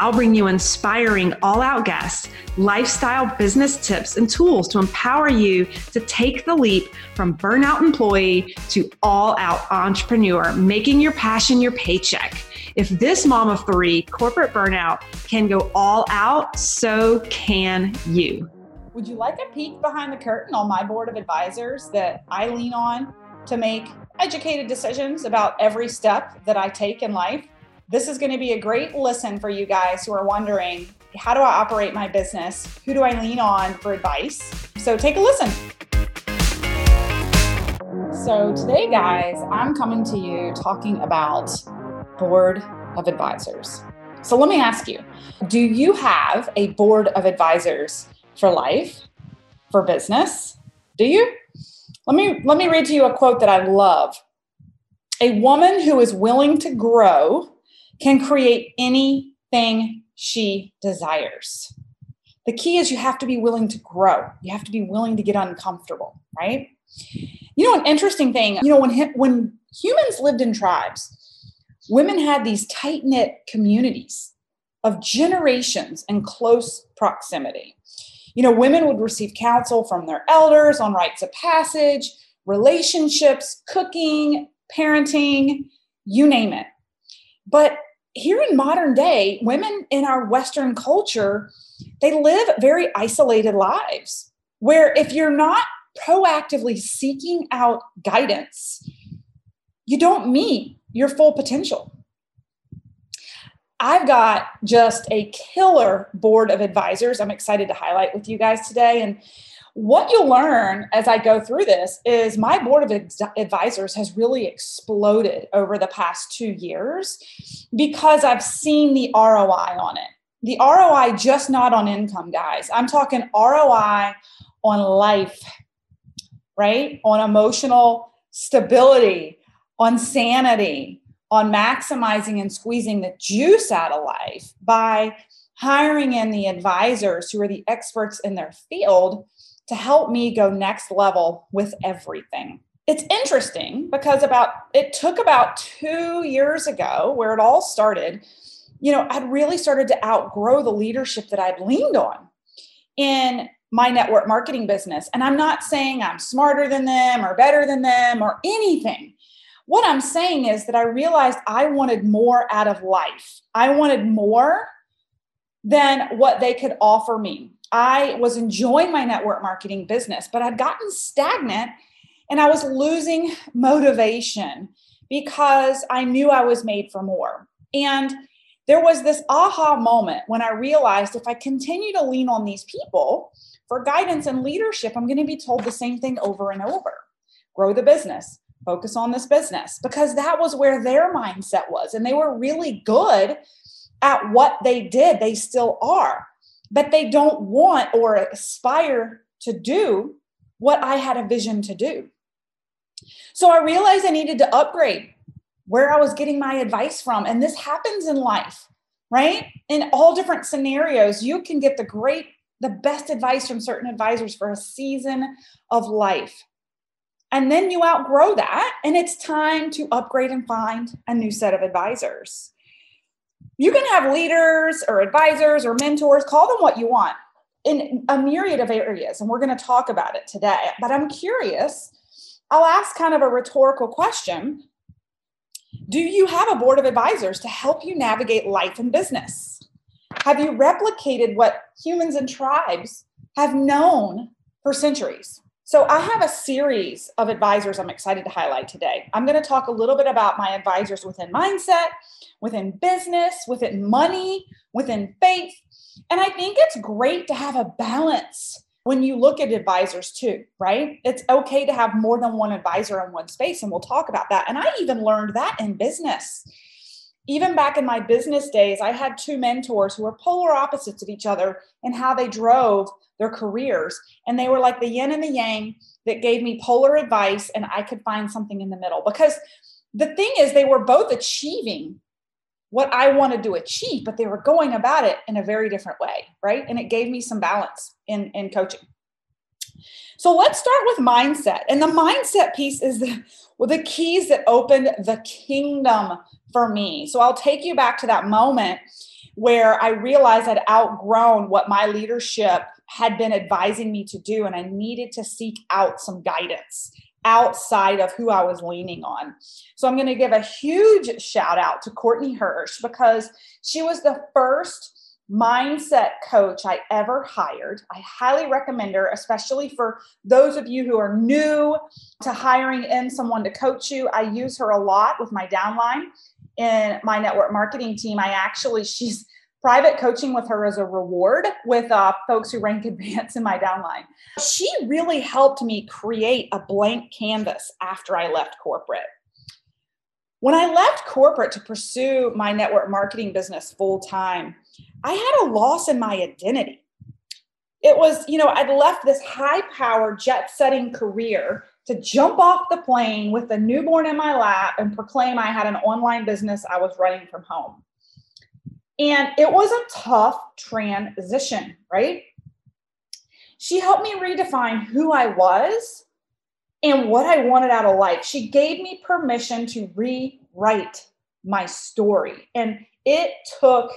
I'll bring you inspiring all out guests, lifestyle business tips, and tools to empower you to take the leap from burnout employee to all out entrepreneur, making your passion your paycheck. If this mom of three corporate burnout can go all out, so can you. Would you like a peek behind the curtain on my board of advisors that I lean on to make educated decisions about every step that I take in life? This is going to be a great listen for you guys who are wondering how do I operate my business? Who do I lean on for advice? So take a listen. So, today, guys, I'm coming to you talking about board of advisors. So, let me ask you do you have a board of advisors for life, for business? Do you? Let me, let me read to you a quote that I love. A woman who is willing to grow can create anything she desires. The key is you have to be willing to grow. You have to be willing to get uncomfortable, right? You know, an interesting thing, you know, when when humans lived in tribes, women had these tight-knit communities of generations in close proximity. You know, women would receive counsel from their elders on rites of passage, relationships, cooking, parenting, you name it. But here in modern day, women in our Western culture, they live very isolated lives where if you're not proactively seeking out guidance, you don't meet your full potential. I've got just a killer board of advisors I'm excited to highlight with you guys today. And what you'll learn as I go through this is my board of advisors has really exploded over the past two years because I've seen the ROI on it. The ROI just not on income, guys. I'm talking ROI on life, right? On emotional stability, on sanity, on maximizing and squeezing the juice out of life by hiring in the advisors who are the experts in their field to help me go next level with everything. It's interesting because about it took about 2 years ago where it all started, you know, I'd really started to outgrow the leadership that I'd leaned on in my network marketing business. And I'm not saying I'm smarter than them or better than them or anything. What I'm saying is that I realized I wanted more out of life. I wanted more than what they could offer me. I was enjoying my network marketing business, but I'd gotten stagnant and I was losing motivation because I knew I was made for more. And there was this aha moment when I realized if I continue to lean on these people for guidance and leadership, I'm going to be told the same thing over and over grow the business, focus on this business, because that was where their mindset was. And they were really good at what they did, they still are but they don't want or aspire to do what I had a vision to do. So I realized I needed to upgrade where I was getting my advice from. And this happens in life, right? In all different scenarios, you can get the great, the best advice from certain advisors for a season of life. And then you outgrow that, and it's time to upgrade and find a new set of advisors you can have leaders or advisors or mentors, call them what you want in a myriad of areas. And we're going to talk about it today. But I'm curious, I'll ask kind of a rhetorical question Do you have a board of advisors to help you navigate life and business? Have you replicated what humans and tribes have known for centuries? So, I have a series of advisors I'm excited to highlight today. I'm going to talk a little bit about my advisors within mindset, within business, within money, within faith. And I think it's great to have a balance when you look at advisors too, right? It's okay to have more than one advisor in one space. And we'll talk about that. And I even learned that in business. Even back in my business days, I had two mentors who were polar opposites of each other in how they drove their careers. And they were like the yin and the yang that gave me polar advice, and I could find something in the middle. Because the thing is, they were both achieving what I wanted to achieve, but they were going about it in a very different way, right? And it gave me some balance in, in coaching. So let's start with mindset. And the mindset piece is the, well, the keys that opened the kingdom for me. So I'll take you back to that moment where I realized I'd outgrown what my leadership had been advising me to do, and I needed to seek out some guidance outside of who I was leaning on. So I'm going to give a huge shout out to Courtney Hirsch because she was the first mindset coach I ever hired. I highly recommend her, especially for those of you who are new to hiring in someone to coach you. I use her a lot with my downline in my network marketing team. I actually, she's private coaching with her as a reward with uh, folks who rank advance in my downline. She really helped me create a blank canvas after I left corporate. When I left corporate to pursue my network marketing business full time, I had a loss in my identity. It was, you know, I'd left this high power jet setting career to jump off the plane with a newborn in my lap and proclaim I had an online business I was running from home. And it was a tough transition, right? She helped me redefine who I was and what I wanted out of life. She gave me permission to rewrite my story. And it took,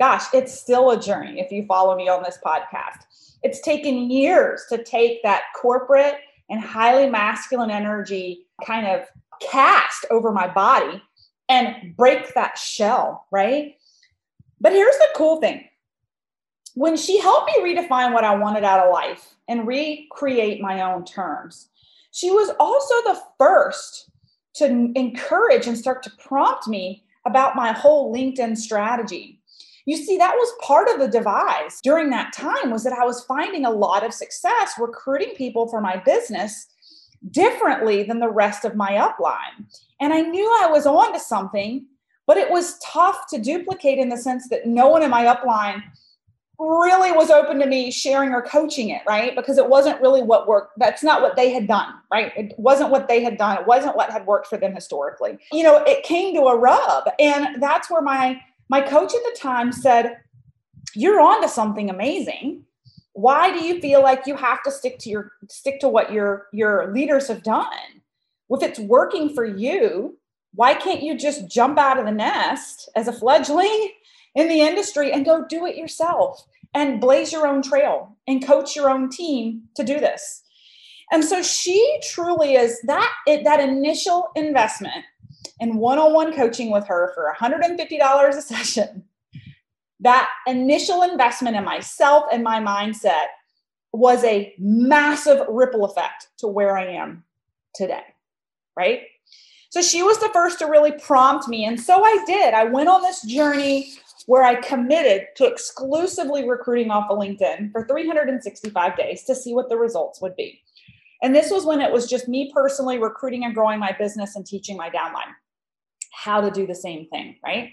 gosh, it's still a journey if you follow me on this podcast. It's taken years to take that corporate and highly masculine energy kind of cast over my body and break that shell, right? But here's the cool thing when she helped me redefine what I wanted out of life and recreate my own terms, she was also the first to encourage and start to prompt me about my whole LinkedIn strategy. You see, that was part of the devise during that time was that I was finding a lot of success recruiting people for my business differently than the rest of my upline. And I knew I was on to something but it was tough to duplicate in the sense that no one in my upline really was open to me sharing or coaching it, right? Because it wasn't really what worked. That's not what they had done, right? It wasn't what they had done. It wasn't what had worked for them historically. You know, it came to a rub. And that's where my my coach at the time said, You're on to something amazing. Why do you feel like you have to stick to your stick to what your your leaders have done? If it's working for you, why can't you just jump out of the nest as a fledgling in the industry and go do it yourself and blaze your own trail and coach your own team to do this? And so she truly is that it, that initial investment in one-on-one coaching with her for $150 a session. That initial investment in myself and my mindset was a massive ripple effect to where I am today. Right? So she was the first to really prompt me. And so I did. I went on this journey where I committed to exclusively recruiting off of LinkedIn for 365 days to see what the results would be. And this was when it was just me personally recruiting and growing my business and teaching my downline how to do the same thing, right?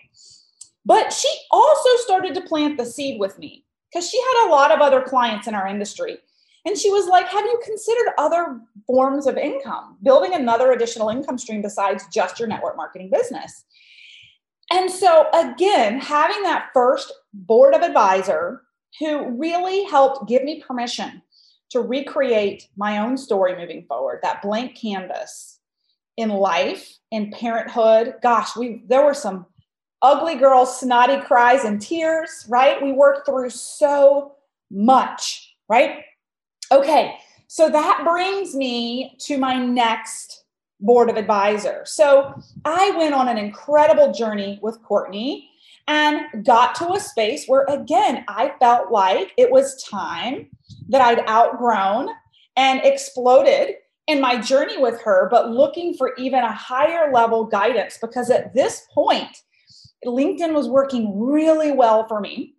But she also started to plant the seed with me because she had a lot of other clients in our industry and she was like, Have you considered other forms of income, building another additional income stream besides just your network marketing business? And so, again, having that first board of advisor who really helped give me permission to recreate my own story moving forward, that blank canvas in life, in parenthood. Gosh, we there were some ugly girls, snotty cries and tears, right? We worked through so much, right? Okay, so that brings me to my next board of advisors. So I went on an incredible journey with Courtney and got to a space where, again, I felt like it was time that I'd outgrown and exploded in my journey with her, but looking for even a higher level guidance because at this point, LinkedIn was working really well for me.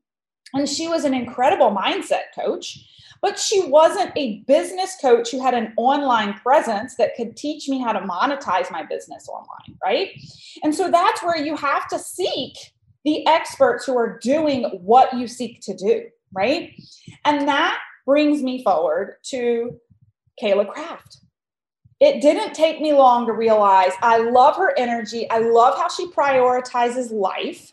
And she was an incredible mindset coach, but she wasn't a business coach who had an online presence that could teach me how to monetize my business online, right? And so that's where you have to seek the experts who are doing what you seek to do, right? And that brings me forward to Kayla Craft. It didn't take me long to realize I love her energy. I love how she prioritizes life.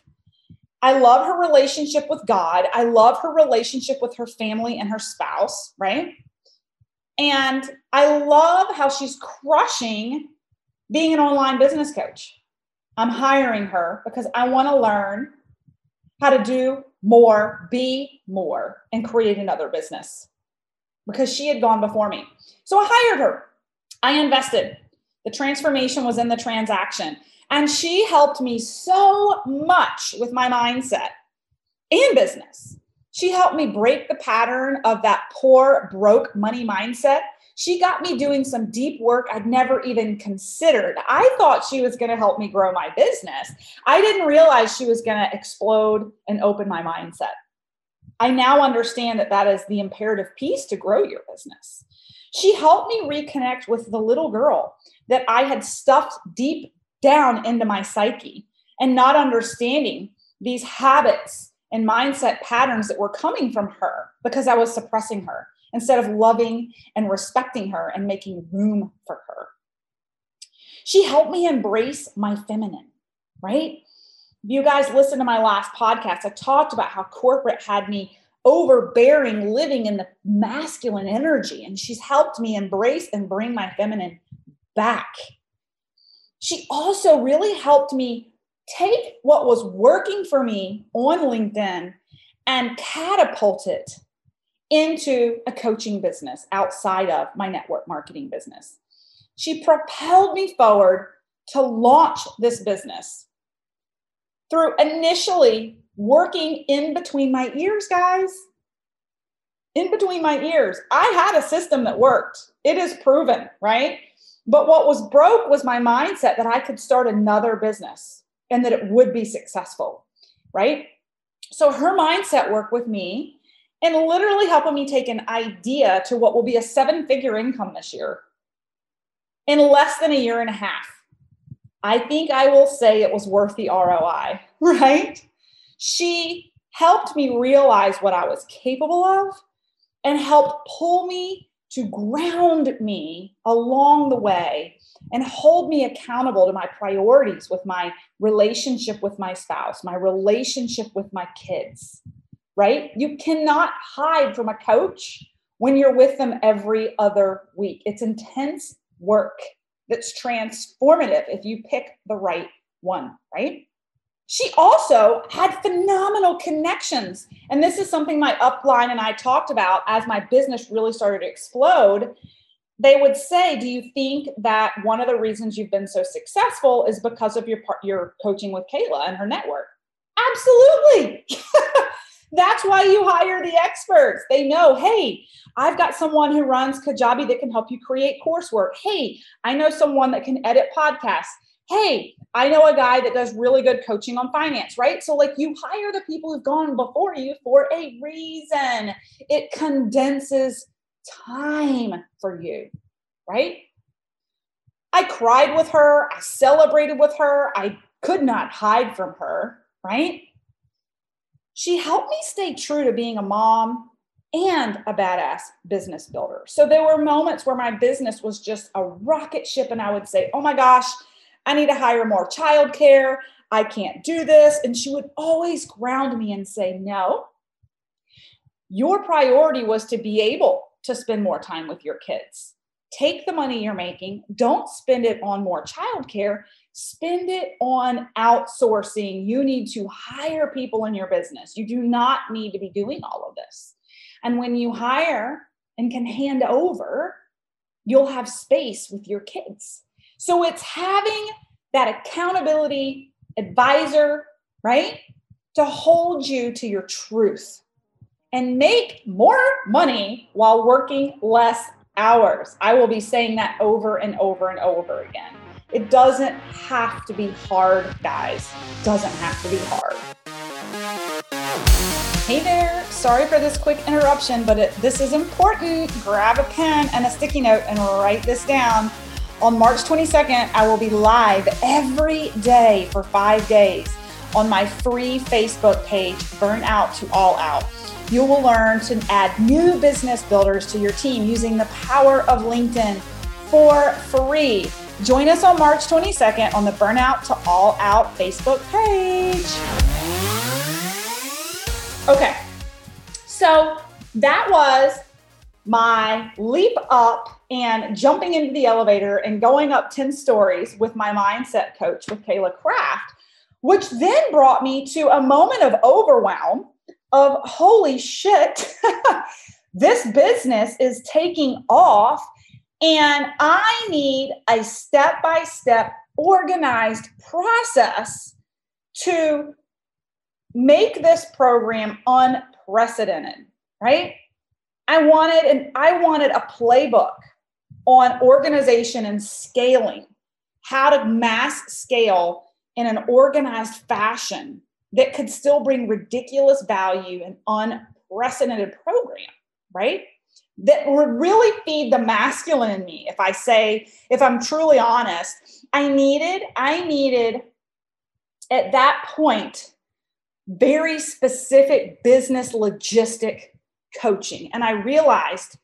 I love her relationship with God. I love her relationship with her family and her spouse, right? And I love how she's crushing being an online business coach. I'm hiring her because I want to learn how to do more, be more, and create another business because she had gone before me. So I hired her. I invested. The transformation was in the transaction. And she helped me so much with my mindset and business. She helped me break the pattern of that poor, broke money mindset. She got me doing some deep work I'd never even considered. I thought she was going to help me grow my business. I didn't realize she was going to explode and open my mindset. I now understand that that is the imperative piece to grow your business. She helped me reconnect with the little girl that I had stuffed deep down into my psyche and not understanding these habits and mindset patterns that were coming from her because I was suppressing her instead of loving and respecting her and making room for her. She helped me embrace my feminine, right? You guys listen to my last podcast. I talked about how corporate had me overbearing, living in the masculine energy, and she's helped me embrace and bring my feminine back. She also really helped me take what was working for me on LinkedIn and catapult it into a coaching business outside of my network marketing business. She propelled me forward to launch this business through initially working in between my ears, guys. In between my ears. I had a system that worked. It is proven, right? But what was broke was my mindset that I could start another business and that it would be successful, right? So her mindset worked with me and literally helping me take an idea to what will be a seven figure income this year in less than a year and a half. I think I will say it was worth the ROI, right? She helped me realize what I was capable of and helped pull me to ground me along the way and hold me accountable to my priorities with my relationship with my spouse, my relationship with my kids, right? You cannot hide from a coach when you're with them every other week. It's intense work that's transformative if you pick the right one, right? She also had phenomenal connections. And this is something my upline and I talked about as my business really started to explode. They would say, Do you think that one of the reasons you've been so successful is because of your, part, your coaching with Kayla and her network? Absolutely. That's why you hire the experts. They know, hey, I've got someone who runs Kajabi that can help you create coursework. Hey, I know someone that can edit podcasts hey, I know a guy that does really good coaching on finance, right? So, like, you hire the people who've gone before you for a reason. It condenses time for you, right? I cried with her. I celebrated with her. I could not hide from her, right? She helped me stay true to being a mom and a badass business builder. So there were moments where my business was just a rocket ship, and I would say, oh my gosh, I need to hire more childcare. I can't do this. And she would always ground me and say, No, your priority was to be able to spend more time with your kids. Take the money you're making, don't spend it on more childcare, spend it on outsourcing. You need to hire people in your business. You do not need to be doing all of this. And when you hire and can hand over, you'll have space with your kids. So it's having that accountability advisor, right? To hold you to your truth and make more money while working less hours. I will be saying that over and over and over again. It doesn't have to be hard, guys. It doesn't have to be hard. Hey there, sorry for this quick interruption, but it, this is important. Grab a pen and a sticky note and write this down. On March 22nd, I will be live every day for five days on my free Facebook page, Burnout to All Out. You will learn to add new business builders to your team using the power of LinkedIn for free. Join us on March 22nd on the Burnout to All Out Facebook page. Okay, so that was my leap up and jumping into the elevator and going up 10 stories with my mindset coach with Kayla Kraft which then brought me to a moment of overwhelm of holy shit, this business is taking off and I need a step by step organized process to make this program unprecedented, right? I wanted and I wanted a playbook on organization and scaling, how to mass scale in an organized fashion that could still bring ridiculous value and unprecedented program, right? That would really feed the masculine in me. If I say, if I'm truly honest, I needed, I needed at that point very specific business logistic coaching. And I realized,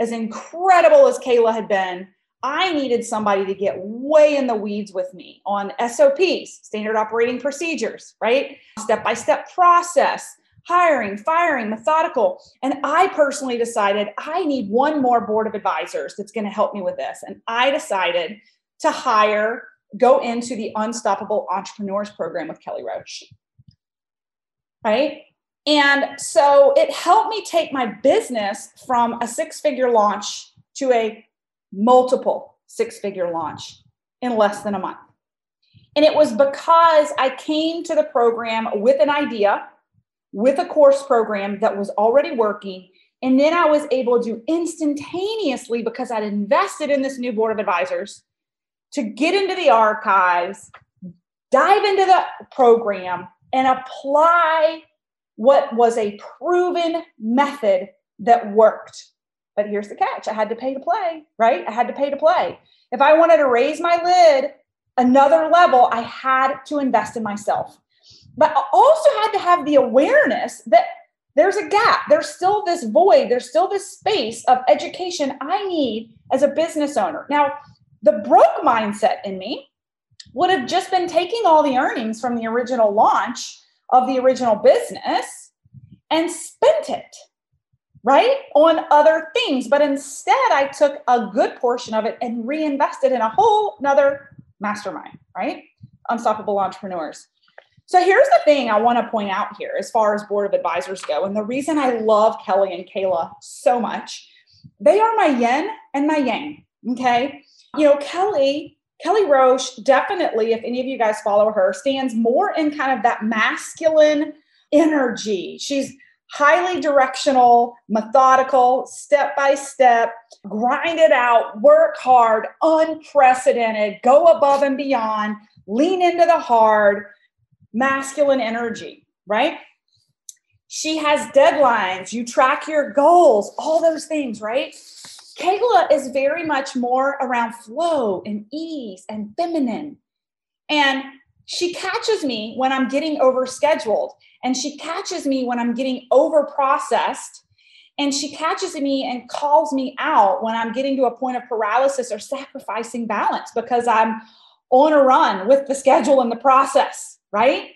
as incredible as Kayla had been, I needed somebody to get way in the weeds with me on SOPs, standard operating procedures, right? Step by step process, hiring, firing, methodical. And I personally decided I need one more board of advisors that's going to help me with this. And I decided to hire, go into the Unstoppable Entrepreneurs Program with Kelly Roach. Right? And so it helped me take my business from a six figure launch to a multiple six figure launch in less than a month. And it was because I came to the program with an idea, with a course program that was already working. And then I was able to instantaneously, because I'd invested in this new board of advisors, to get into the archives, dive into the program, and apply what was a proven method that worked. But here's the catch I had to pay to play, right? I had to pay to play. If I wanted to raise my lid another level, I had to invest in myself. But I also had to have the awareness that there's a gap. There's still this void. There's still this space of education I need as a business owner. Now, the broke mindset in me would have just been taking all the earnings from the original launch of the original business and spent it right on other things. But instead i took a good portion of it and reinvested in a whole another mastermind right? Unstoppable entrepreneurs. So here's the thing i want to point out here as far as board of advisors go and the reason i love kelly and kayla so much they are my yin and my yang okay? You know kelly kelly roach definitely if any of you guys follow her stands more in kind of that masculine energy she's highly directional, methodical, step by step, grind it out, work hard, unprecedented, go above and beyond, lean into the hard, masculine energy, right? She has deadlines, you track your goals, all those things, right? Kayla is very much more around flow and ease and feminine. And she catches me when I'm getting overscheduled and she catches me when I'm getting over processed and she catches me and calls me out when I'm getting to a point of paralysis or sacrificing balance because I'm on a run with the schedule and the process, right?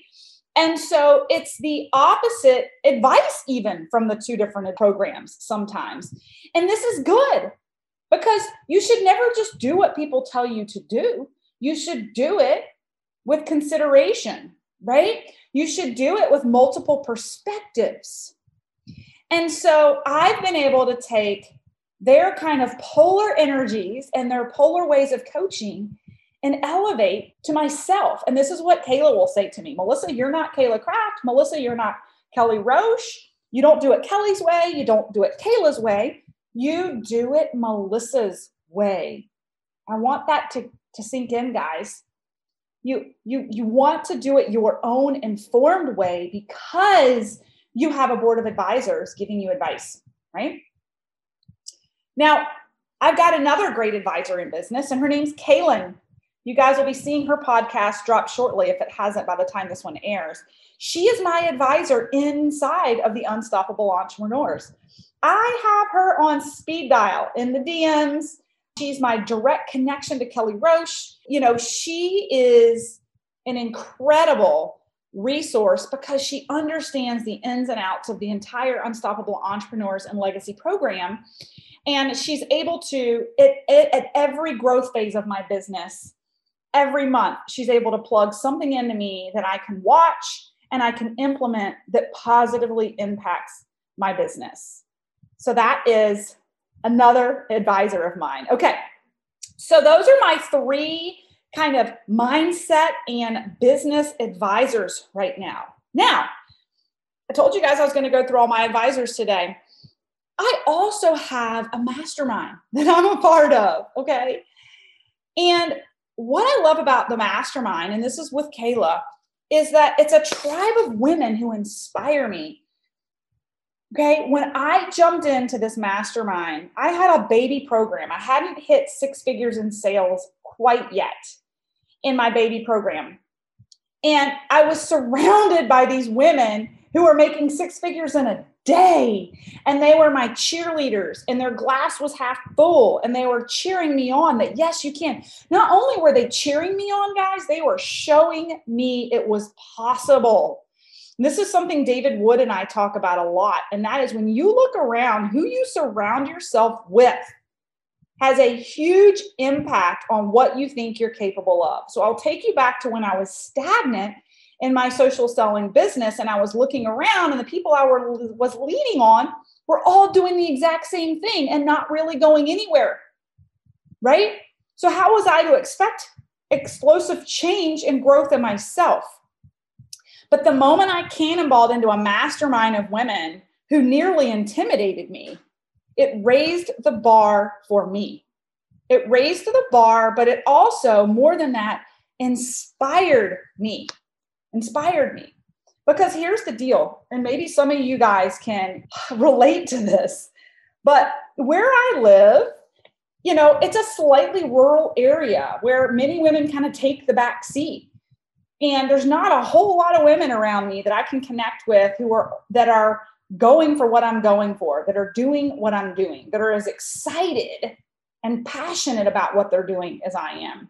And so it's the opposite advice, even from the two different programs sometimes. And this is good because you should never just do what people tell you to do. You should do it with consideration, right? You should do it with multiple perspectives. And so I've been able to take their kind of polar energies and their polar ways of coaching and elevate to myself. And this is what Kayla will say to me Melissa, you're not Kayla Kraft. Melissa, you're not Kelly Roach. You don't do it Kelly's way. You don't do it Kayla's way. You do it Melissa's way. I want that to, to sink in, guys. You, you, you want to do it your own informed way because you have a board of advisors giving you advice, right? Now, I've got another great advisor in business, and her name's Kaylin. You guys will be seeing her podcast drop shortly if it hasn't by the time this one airs. She is my advisor inside of the Unstoppable Entrepreneurs. I have her on speed dial in the DMs. She's my direct connection to Kelly Roach. You know, she is an incredible resource because she understands the ins and outs of the entire Unstoppable Entrepreneurs and Legacy program. And she's able to, at, at every growth phase of my business, every month, she's able to plug something into me that I can watch and I can implement that positively impacts my business. So that is another advisor of mine. Okay. So those are my three kind of mindset and business advisors right now. Now, I told you guys I was going to go through all my advisors today. I also have a mastermind that I'm a part of. Okay. And what I love about the mastermind, and this is with Kayla, is that it's a tribe of women who inspire me. Okay, when I jumped into this mastermind, I had a baby program. I hadn't hit six figures in sales quite yet in my baby program. And I was surrounded by these women who were making six figures in a day. And they were my cheerleaders, and their glass was half full, and they were cheering me on that, yes, you can. Not only were they cheering me on, guys, they were showing me it was possible. This is something David Wood and I talk about a lot. And that is when you look around, who you surround yourself with has a huge impact on what you think you're capable of. So I'll take you back to when I was stagnant in my social selling business and I was looking around and the people I were, was leading on were all doing the exact same thing and not really going anywhere. Right? So how was I to expect explosive change and growth in myself? But the moment I cannonballed into a mastermind of women who nearly intimidated me, it raised the bar for me. It raised the bar, but it also, more than that, inspired me inspired me. Because here's the deal, and maybe some of you guys can relate to this, but where I live, you know, it's a slightly rural area where many women kind of take the back seat. And there's not a whole lot of women around me that I can connect with who are that are going for what I'm going for, that are doing what I'm doing, that are as excited and passionate about what they're doing as I am.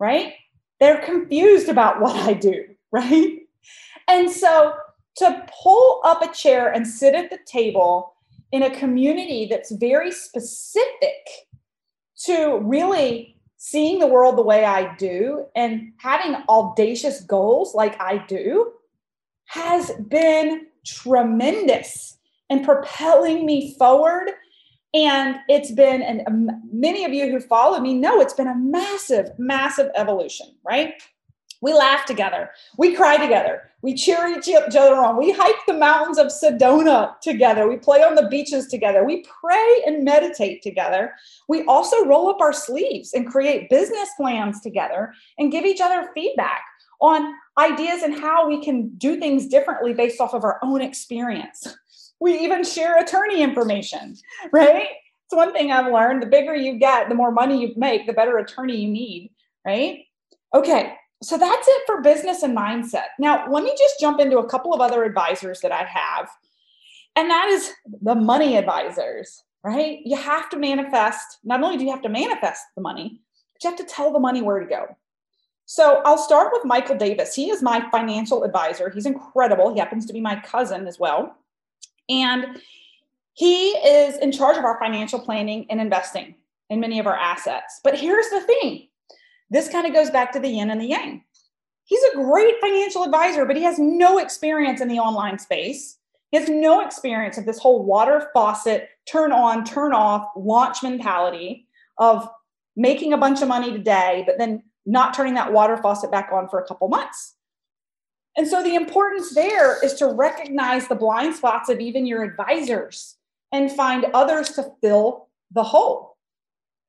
Right? They're confused about what I do right? And so to pull up a chair and sit at the table in a community that's very specific to really seeing the world the way I do and having audacious goals like I do has been tremendous and propelling me forward. And it's been, and many of you who follow me know it's been a massive, massive evolution, right? We laugh together. We cry together. We cheer each other on. We hike the mountains of Sedona together. We play on the beaches together. We pray and meditate together. We also roll up our sleeves and create business plans together and give each other feedback on ideas and how we can do things differently based off of our own experience. We even share attorney information, right? It's one thing I've learned the bigger you get, the more money you make, the better attorney you need, right? Okay, so that's it for business and mindset. Now, let me just jump into a couple of other advisors that I have. And that is the money advisors, right? You have to manifest, not only do you have to manifest the money, but you have to tell the money where to go. So I'll start with Michael Davis. He is my financial advisor. He's incredible. He happens to be my cousin as well. And he is in charge of our financial planning and investing in many of our assets. But here's the thing this kind of goes back to the yin and the yang. He's a great financial advisor, but he has no experience in the online space. He has no experience of this whole water faucet, turn on, turn off, launch mentality of making a bunch of money today, but then not turning that water faucet back on for a couple months. And so the importance there is to recognize the blind spots of even your advisors and find others to fill the hole.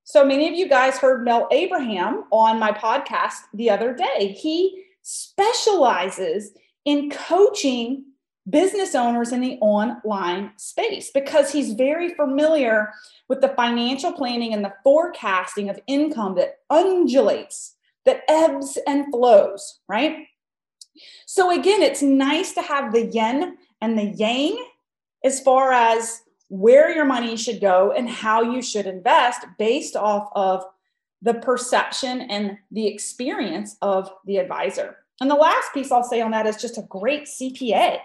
So many of you guys heard Mel Abraham on my podcast the other day. He specializes in coaching business owners in the online space because he's very familiar with the financial planning and the forecasting of income that undulates, that ebbs and flows, right? So, again, it's nice to have the yin and the yang as far as where your money should go and how you should invest based off of the perception and the experience of the advisor. And the last piece I'll say on that is just a great CPA,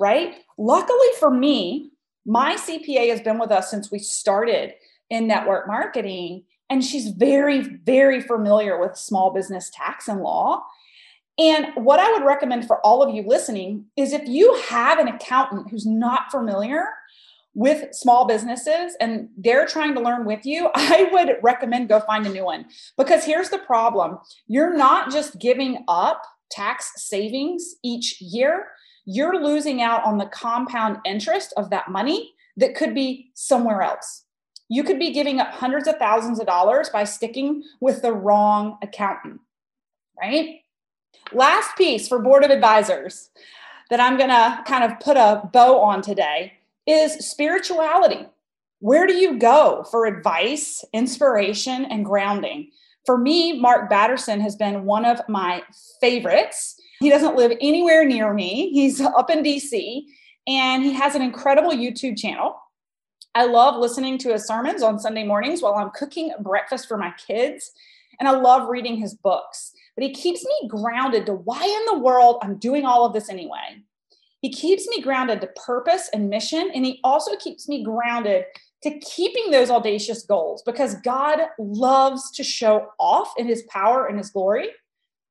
right? Luckily for me, my CPA has been with us since we started in network marketing, and she's very, very familiar with small business tax and law. And what I would recommend for all of you listening is if you have an accountant who's not familiar with small businesses and they're trying to learn with you, I would recommend go find a new one. Because here's the problem you're not just giving up tax savings each year, you're losing out on the compound interest of that money that could be somewhere else. You could be giving up hundreds of thousands of dollars by sticking with the wrong accountant, right? Last piece for board of advisors that I'm going to kind of put a bow on today is spirituality. Where do you go for advice, inspiration, and grounding? For me, Mark Batterson has been one of my favorites. He doesn't live anywhere near me, he's up in DC, and he has an incredible YouTube channel. I love listening to his sermons on Sunday mornings while I'm cooking breakfast for my kids, and I love reading his books but he keeps me grounded to why in the world I'm doing all of this anyway. He keeps me grounded to purpose and mission, and he also keeps me grounded to keeping those audacious goals because God loves to show off in his power and his glory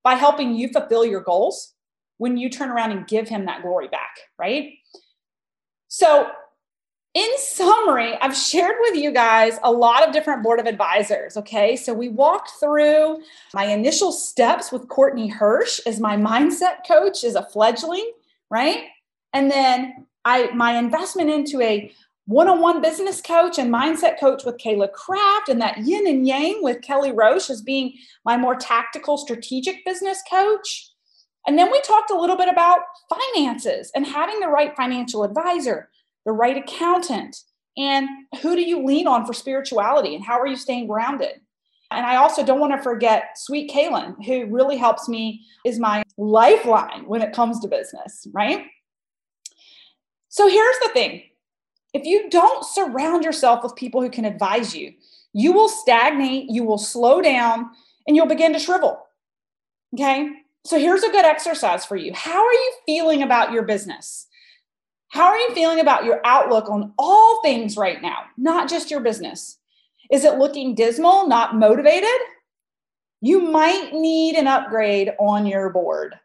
by helping you fulfill your goals when you turn around and give him that glory back, right? So in summary, I've shared with you guys a lot of different board of advisors. Okay. So we walked through my initial steps with Courtney Hirsch as my mindset coach as a fledgling, right? And then I my investment into a one-on-one business coach and mindset coach with Kayla Craft and that yin and yang with Kelly Roach as being my more tactical strategic business coach. And then we talked a little bit about finances and having the right financial advisor the right accountant, and who do you lean on for spirituality and how are you staying grounded? And I also don't want to forget Sweet Kaylin, who really helps me, is my lifeline when it comes to business, right? So here's the thing if you don't surround yourself with people who can advise you, you will stagnate, you will slow down, and you'll begin to shrivel. Okay. So here's a good exercise for you. How are you feeling about your business? How are you feeling about your outlook on all things right now, not just your business? Is it looking dismal, not motivated? You might need an upgrade on your board.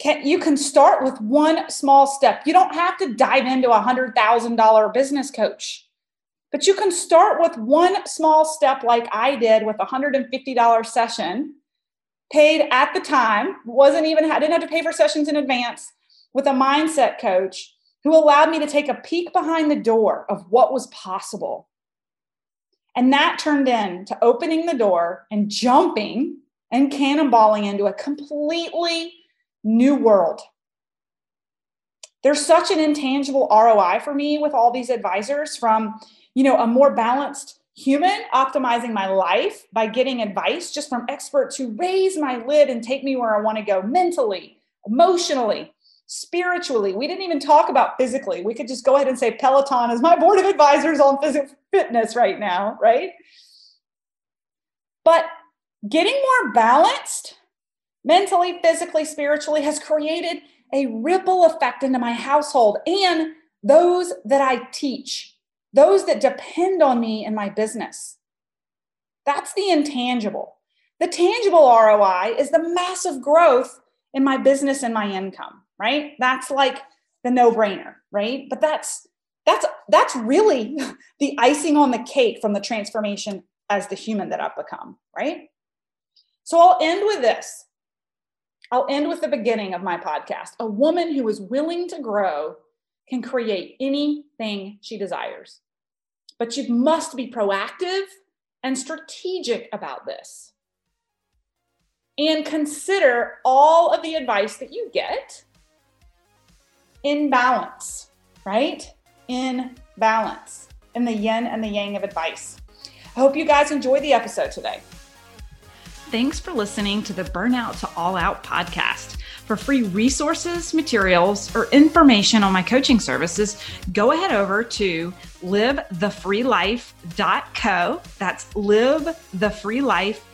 Can, you can start with one small step. You don't have to dive into a $100,000 business coach, but you can start with one small step like I did with a $150 session paid at the time wasn't even I didn't have to pay for sessions in advance with a mindset coach who allowed me to take a peek behind the door of what was possible. And that turned into opening the door and jumping and cannonballing into a completely new world. There's such an intangible ROI for me with all these advisors from, you know, a more balanced human optimizing my life by getting advice just from experts who raise my lid and take me where I want to go mentally, emotionally, spiritually. We didn't even talk about physically. We could just go ahead and say Peloton is my board of advisors on physical fitness right now, right? But getting more balanced mentally, physically, spiritually has created a ripple effect into my household and those that I teach, those that depend on me in my business. That's the intangible. The tangible ROI is the massive growth in my business and my income right? That's like the no-brainer, right? But that's that's that's really the icing on the cake from the transformation as the human that I've become, right? So I'll end with this. I'll end with the beginning of my podcast. A woman who is willing to grow can create anything she desires. But you must be proactive and strategic about this. And consider all of the advice that you get in balance, right? In balance, in the yin and the yang of advice. I hope you guys enjoy the episode today. Thanks for listening to the Burnout to All Out podcast. For free resources, materials, or information on my coaching services, go ahead over to livethefreelife.co. That's livethefreelife.co